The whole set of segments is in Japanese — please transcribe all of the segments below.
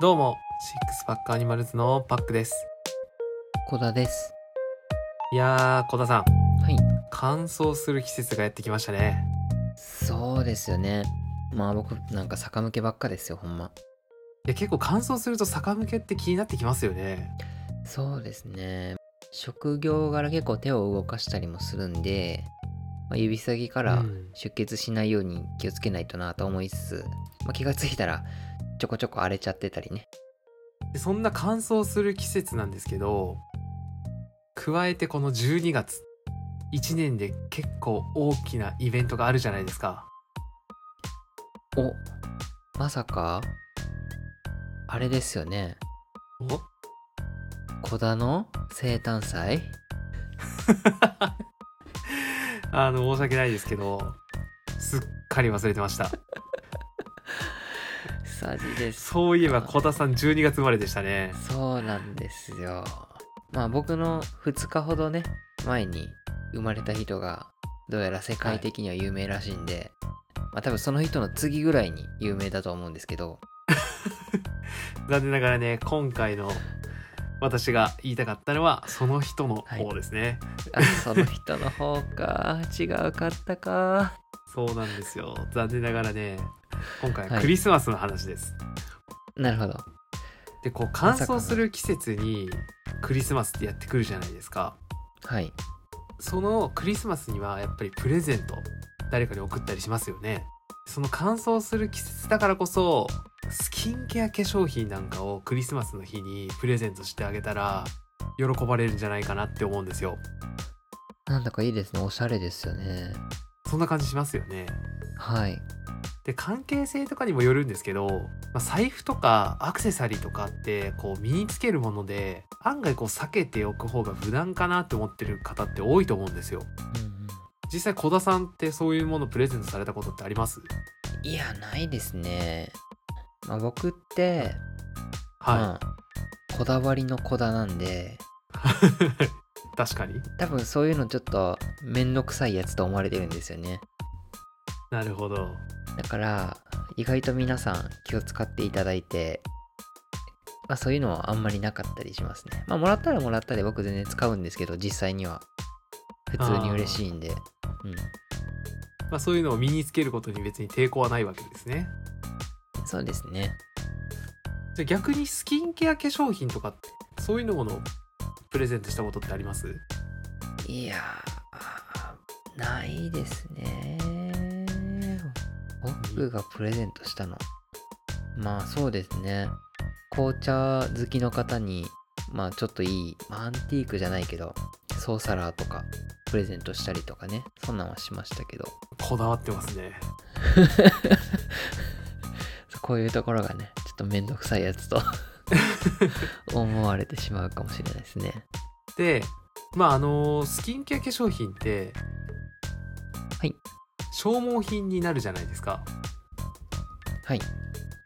どうも、シックスパックアニマルズのパックです。小田です。いやー、小田さん、はい。乾燥する季節がやってきましたね。そうですよね。まあ僕なんか逆剥けばっかですよ、ほんま。いや、結構乾燥すると逆剥けって気になってきますよね。そうですね。職業柄結構手を動かしたりもするんで、まあ、指先からうん出血しないように気をつけないとなと思いつつ、まあ、気がついたらちょこちょこ荒れちゃってたりね。でそんな乾燥する季節なんですけど、加えてこの12月、1年で結構大きなイベントがあるじゃないですか。おまさかあれですよね。お？小田の生誕祭？あの、申し訳ないですけど、すっかり忘れてました。サジです。そういえば小田さん12月生まれでしたね。そうなんですよ。まあ僕の2日ほどね、前に生まれた人が、どうやら世界的には有名らしいんで、まあ多分その人の次ぐらいに有名だと思うんですけど、残念ながらね今回の私が言いたかったのはその人の方ですね、あ、その人の方か、違うかったか。そうなんですよ残念ながらね今回ははいクリスマスの話です、なるほど。でこう乾燥する季節にクリスマスってやってくるじゃないですかはい。そのクリスマスにはやっぱりプレゼント誰かに送ったりしますよねその乾燥する季節だからこそスキンケア化粧品なんかをクリスマスの日にプレゼントしてあげたら喜ばれるんじゃないかなって思うんですよなんだかいいですね。おしゃれですよね。そんな感じしますよねはい。で関係性とかにもよるんですけど、まあ、財布とかアクセサリーとかってこう身につけるもので案外こう避けておく方が無難かなって思ってる方って多いと思うんですよ。うんうん。実際小田さんってそういうものプレゼントされたことってあります？いや、ないですね。まあ僕って、はまあ、こだわりの子だなんで、い 確かに。多分そういうのちょっとめんどくさいやつと思われてるんですよね。なるほどだから意外と皆さん気を使っていただいてまあそういうのはあんまりなかったりしますね。まあもらったらもらったで僕全然使うんですけど実際には。普通に嬉しいんで。うん。まあそういうのを身につけることに別に抵抗はないわけですね。そうですね。じゃあ逆にスキンケア化粧品とかってそういうのものをプレゼントしたことってあります？いやーないですね僕がプレゼントしたの。まあそうですね。紅茶好きの方にまあちょっといい、まあ、アンティークじゃないけどソーサラーとかプレゼントしたりとかね。そんなんはしましたけど。こだわってますね。こういうところがねちょっとめんどくさいやつと 思われてしまうかもしれないですね。でまああのスキンケア化粧品ってはい消耗品になるじゃないですか。はい。だか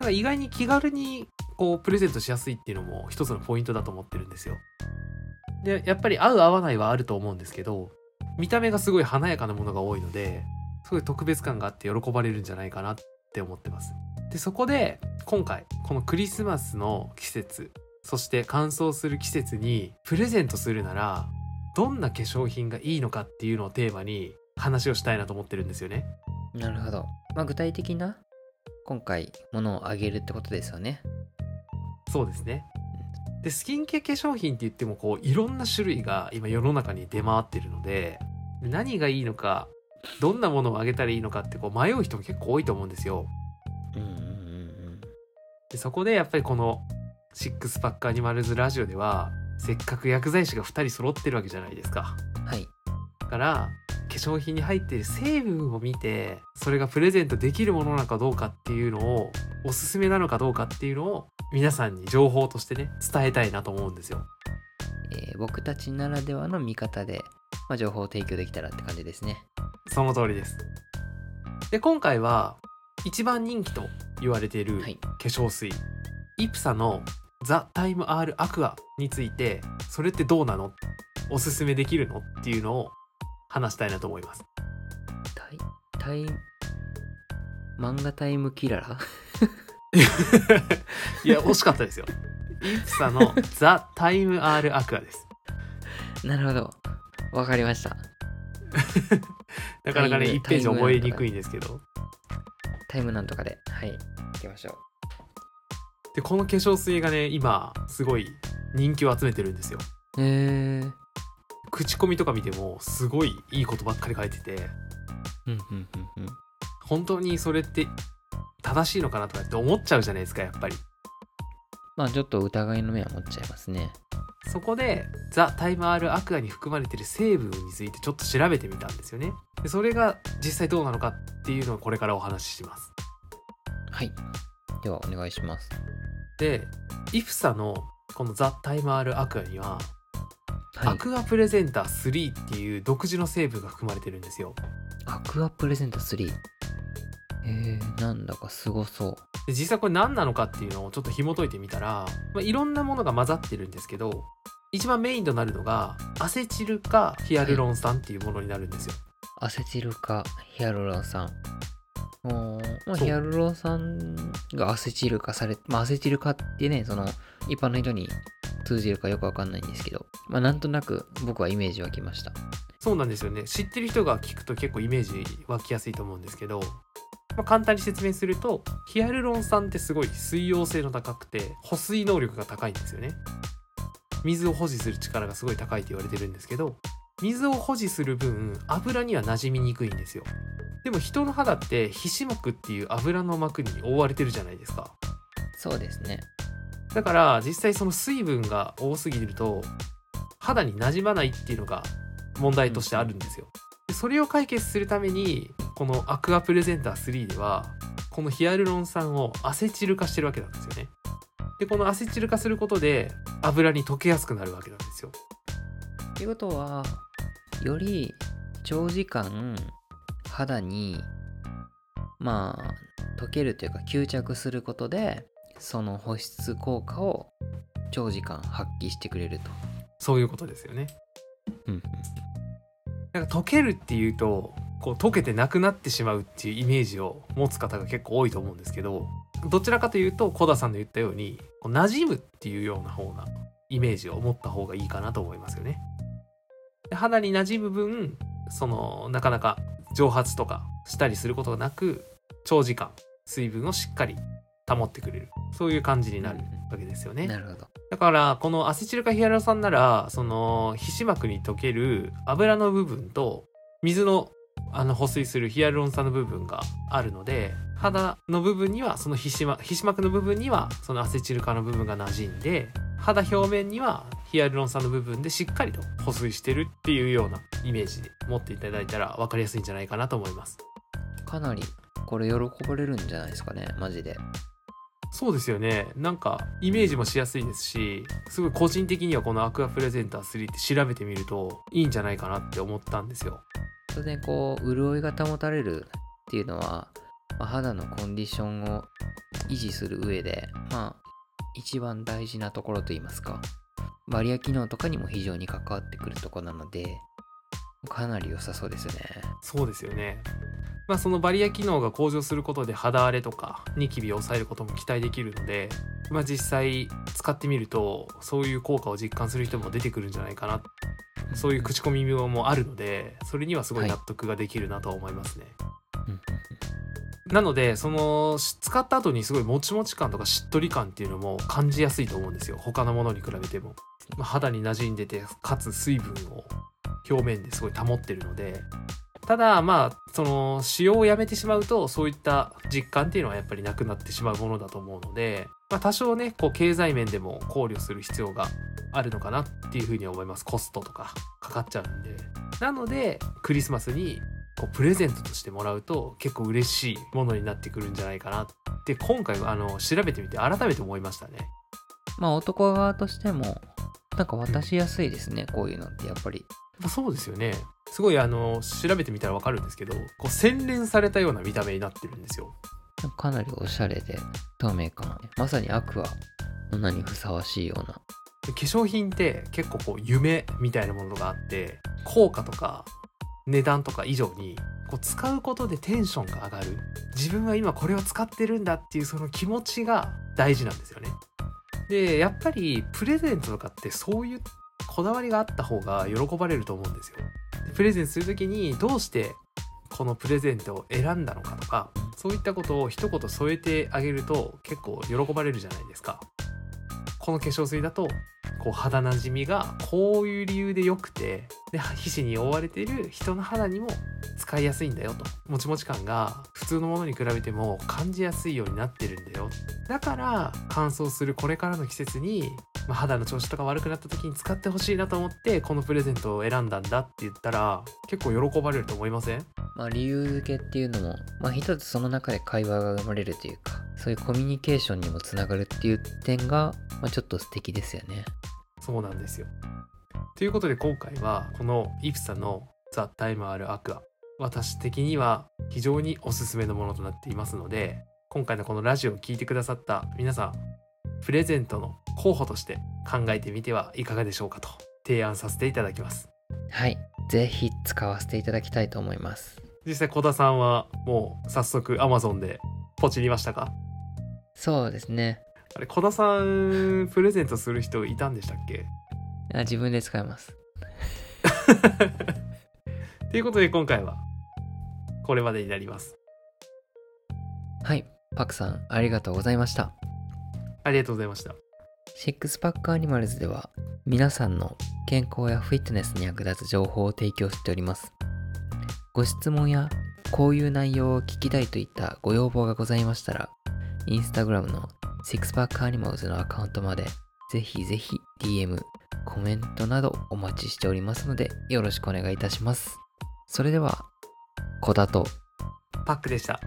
ら意外に気軽にこうプレゼントしやすいっていうのも一つのポイントだと思ってるんですよ。でやっぱり合う合わないはあると思うんですけど見た目がすごい華やかなものが多いのですごい特別感があって喜ばれるんじゃないかなって思ってます。でそこで今回このクリスマスの季節そして乾燥する季節にプレゼントするならどんな化粧品がいいのかっていうのをテーマに話をしたいなと思ってるんですよねなるほどまあ具体的な今回ものをあげるってことですよねそうですね。で、スキンケア化粧品って言っても、こう、いろんな種類が今世の中に出回ってるので、何がいいのか、どんなものをあげたらいいのかってこう迷う人も結構多いと思うんですよ。うんうんうんうんでそこでやっぱりこの、シックスパックアニマルズラジオでは、せっかく薬剤師が2人揃ってるわけじゃないですか。はいだから、化粧品に入っている成分を見て、それがプレゼントできるものなのかどうかっていうのを、おすすめなのかどうかっていうのを、皆さんに情報としてね、伝えたいなと思うんですよ。えー僕たちならではの見方で、まあ、情報を提供できたらって感じですね。その通りです。で、今回は、一番人気と言われている化はい。粧水、イプサのザ・タイム・アール・アクアについて、それってどうなの？おすすめできるの？っていうのを話したいなと思います。タイ、タイ、漫画タイムキララ？いや惜しかったですよイプサのザ・タイム・アール・アクアですなるほど。わかりました。なかなかねタイム1ページ覚えにくいんですけどタイムなんとかで。はい。行きましょでこの化粧水がね今すごい人気を集めてるんですよう。へえ。口コミとか見てもすごいいいことばっかり書いててうんうんうんうん。本当にそれって正しいのかなとかって思っちゃうじゃないですかやっぱりまあちょっと疑いの目は持っちゃいますね。そこでザ・タイム・アール・アクアに含まれてる成分についてちょっと調べてみたんですよねでそれが実際どうなのかっていうのをこれからお話ししますはい。ではお願いします。でイフサのこのザ・タイム・アール・アクアには、はい。アクアプレゼンター3っていう独自の成分が含まれてるんですよアクアプレゼント3。えー、なんだかすごそう。で実際これ何なのかっていうのをちょっと紐解いてみたら、まあ、いろんなものが混ざってるんですけど一番メインとなるのがアセチルかヒアルロン酸っていうものになるんですよ、アセチル化ヒアルロン酸。おーまあ、ヒアルロン酸がアセチル化され、まあ、アセチル化ってね、その、一般の人に通じるかよくわかんないんですけど、まあ、なんとなく僕はイメージ湧きました。そうなんですよね知ってる人が聞くと結構イメージ湧きやすいと思うんですけど、まあ、簡単に説明するとヒアルロン酸ってすごい水溶性の高くて保水能力が高いんですよね水を保持する力がすごい高いと言われてるんですけど水を保持する分油には馴染みにくいんですよでも人の肌って皮脂膜っていう油の膜に覆われてるじゃないですかそうですね。だから実際その水分が多すぎると肌に馴染まないっていうのが問題としてあるんですよ。それを解決するためにこのアクアプレゼンター3ではこのヒアルロン酸をアセチル化してるわけなんですよね。でこのアセチル化することで油に溶けやすくなるわけなんですよ。っていうことは、より長時間肌に、まあ、溶けるというか吸着することで、その保湿効果を長時間発揮してくれると。そういうことですよね。うんなんか溶けるっていうとこう溶けてなくなってしまうっていうイメージを持つ方が結構多いと思うんですけどどちらかというと小田さんの言ったようにこう馴染むっていうような方なイメージを持った方がいいかなと思いますよね。で肌に馴染む分そのなかなか蒸発とかしたりすることがなく長時間水分をしっかり保ってくれるそういう感じになるわけですよね。なるほど。だからこのアセチル化ヒアルロン酸ならその皮脂膜に溶ける油の部分と水のあの保水するヒアルロン酸の部分があるので肌の部分にはその皮脂膜皮脂膜の部分にはそのアセチル化の部分が馴染んで肌表面にはヒアルロン酸の部分でしっかりと保水してるっていうようなイメージで持っていただいたら分かりやすいんじゃないかなと思います。かなり、これ喜ばれるんじゃないですかね、マジで。そうですよね。なんかイメージもしやすいですしすごい個人的にはこのアクアプレゼンター3って調べてみるといいんじゃないかなって思ったんですよ。当然こう潤いが保たれるっていうのは、まあ肌のコンディションを維持する上でまあ一番大事なところといいますかバリア機能とかにも非常に関わってくるところなのでかなり良さそうですよね。そうですよね。まあそのバリア機能が向上することで肌荒れとかニキビを抑えることも期待できるのでまあ実際使ってみるとそういう効果を実感する人も出てくるんじゃないかな。そういう口コミもあるのでそれにはすごい納得ができるなと思いますね、うんうんなのでそのし使った後にすごいもちもち感とかしっとり感っていうのも感じやすいと思うんですよ。他のものに比べても、まあ肌に馴染んでてかつ水分を表面ですごい保ってるのでただまあその使用をやめてしまうとそういった実感っていうのはやっぱりなくなってしまうものだと思うので、まあ、多少ねこう経済面でも考慮する必要があるのかなっていうふうに思います。コストとかかかっちゃうんで。なのでクリスマスにこうプレゼントとしてもらうと結構嬉しいものになってくるんじゃないかな。って今回あの調べてみて改めて思いましたね。まあ男側としてもなんか渡しやすいですね、こういうのってやっぱり。そうですよね。すごいあの調べてみたらわかるんですけどこう洗練されたような見た目になってるんですよ。かなりおしゃれで透明感まさにアクアの名にふさわしいような。で化粧品って結構こう夢みたいなものがあって効果とか値段とか以上にこう使うことでテンションが上がる。自分は今これを使ってるんだっていうその気持ちが大事なんですよねでやっぱりプレゼントとかってそういうこだわりがあった方が喜ばれると思うんですよ。プレゼントする時にどうしてこのプレゼントを選んだのかとかそういったことを一言添えてあげると結構喜ばれるじゃないですか。この化粧水だとこう肌なじみがこういう理由で良くてで皮脂に覆われている人の肌にも使いやすいんだよと。もちもち感が普通のものに比べても感じやすいようになってるんだよ。だから乾燥するこれからの季節に、まあ、肌の調子とか悪くなった時に使ってほしいなと思ってこのプレゼントを選んだんだって言ったら結構喜ばれると思いません？まあ理由付けっていうのも、まあ一つその中で会話が生まれるというか、そういうコミュニケーションにもつながるっていう点が、まあちょっと素敵ですよね。そうなんですよ。ということで今回はこのイプサのザ・タイム・アール・アクア私的には非常におすすめのものとなっていますので今回のこのラジオを聴いてくださった皆さんプレゼントの候補として考えてみてはいかがでしょうかと提案させていただきますはい。ぜひ使わせていただきたいと思います。実際小田さんはもう早速 Amazon でポチりましたか？そうですね。あれ小田さんプレゼントする人いたんでしたっけ？あ自分で使います。ということで今回はこれまでになりますはい。パクさん、ありがとうございました。ありがとうございましたシックスパックアニマルズでは皆さんの健康やフィットネスに役立つ情報を提供しております。ご質問やこういう内容を聞きたいといったご要望がございましたら、インスタグラムのシックスパックアニマルズのアカウントまでぜひぜひ DM、コメントなどお待ちしておりますのでよろしくお願いいたします。それでは、小田とパックでした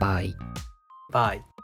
バイ。バイ